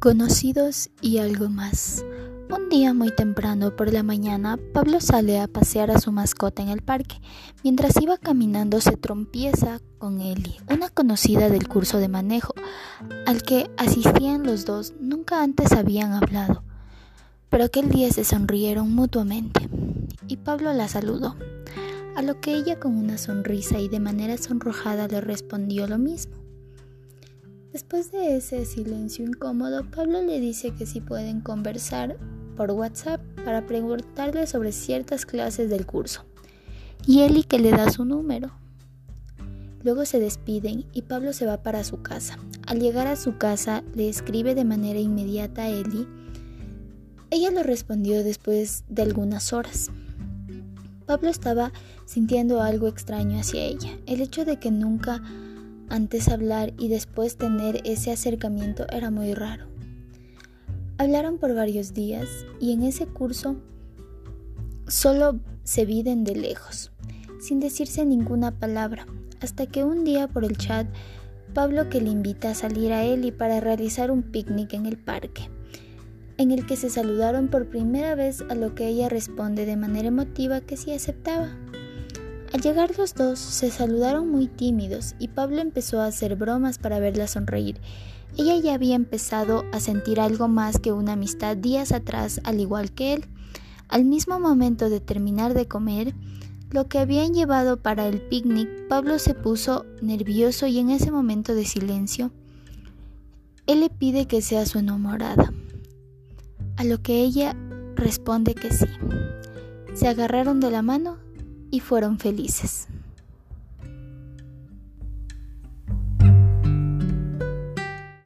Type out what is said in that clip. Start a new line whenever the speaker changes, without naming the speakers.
Conocidos y algo más. Un día muy temprano por la mañana, Pablo sale a pasear a su mascota en el parque. Mientras iba caminando se trompieza con Eli, una conocida del curso de manejo, al que asistían los dos, nunca antes habían hablado. Pero aquel día se sonrieron mutuamente y Pablo la saludó, a lo que ella con una sonrisa y de manera sonrojada le respondió lo mismo. Después de ese silencio incómodo, Pablo le dice que si pueden conversar por WhatsApp para preguntarle sobre ciertas clases del curso. Y Eli que le da su número. Luego se despiden y Pablo se va para su casa. Al llegar a su casa le escribe de manera inmediata a Eli. Ella lo respondió después de algunas horas. Pablo estaba sintiendo algo extraño hacia ella. El hecho de que nunca antes hablar y después tener ese acercamiento era muy raro. Hablaron por varios días y en ese curso solo se viden de lejos, sin decirse ninguna palabra, hasta que un día por el chat Pablo que le invita a salir a y para realizar un picnic en el parque, en el que se saludaron por primera vez a lo que ella responde de manera emotiva que sí aceptaba. Al llegar los dos se saludaron muy tímidos y Pablo empezó a hacer bromas para verla sonreír. Ella ya había empezado a sentir algo más que una amistad días atrás, al igual que él. Al mismo momento de terminar de comer, lo que habían llevado para el picnic, Pablo se puso nervioso y en ese momento de silencio, él le pide que sea su enamorada, a lo que ella responde que sí. Se agarraron de la mano y fueron felices.